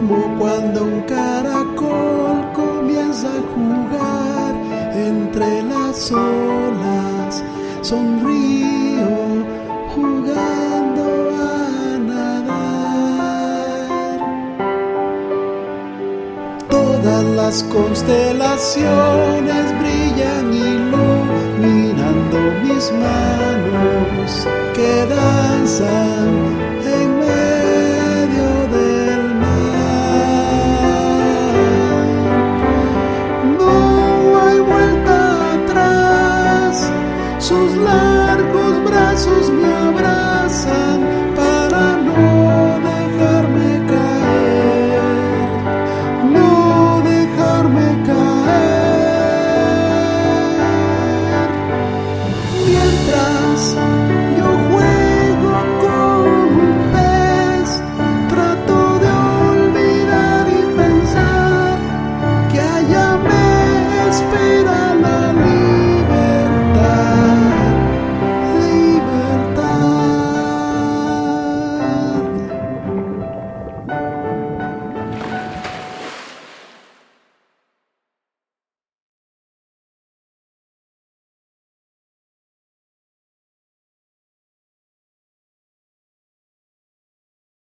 como cuando un caracol comienza a jugar entre las olas. Sonrío jugando a nadar. Todas las constelaciones brillan iluminando mis manos que danzan answers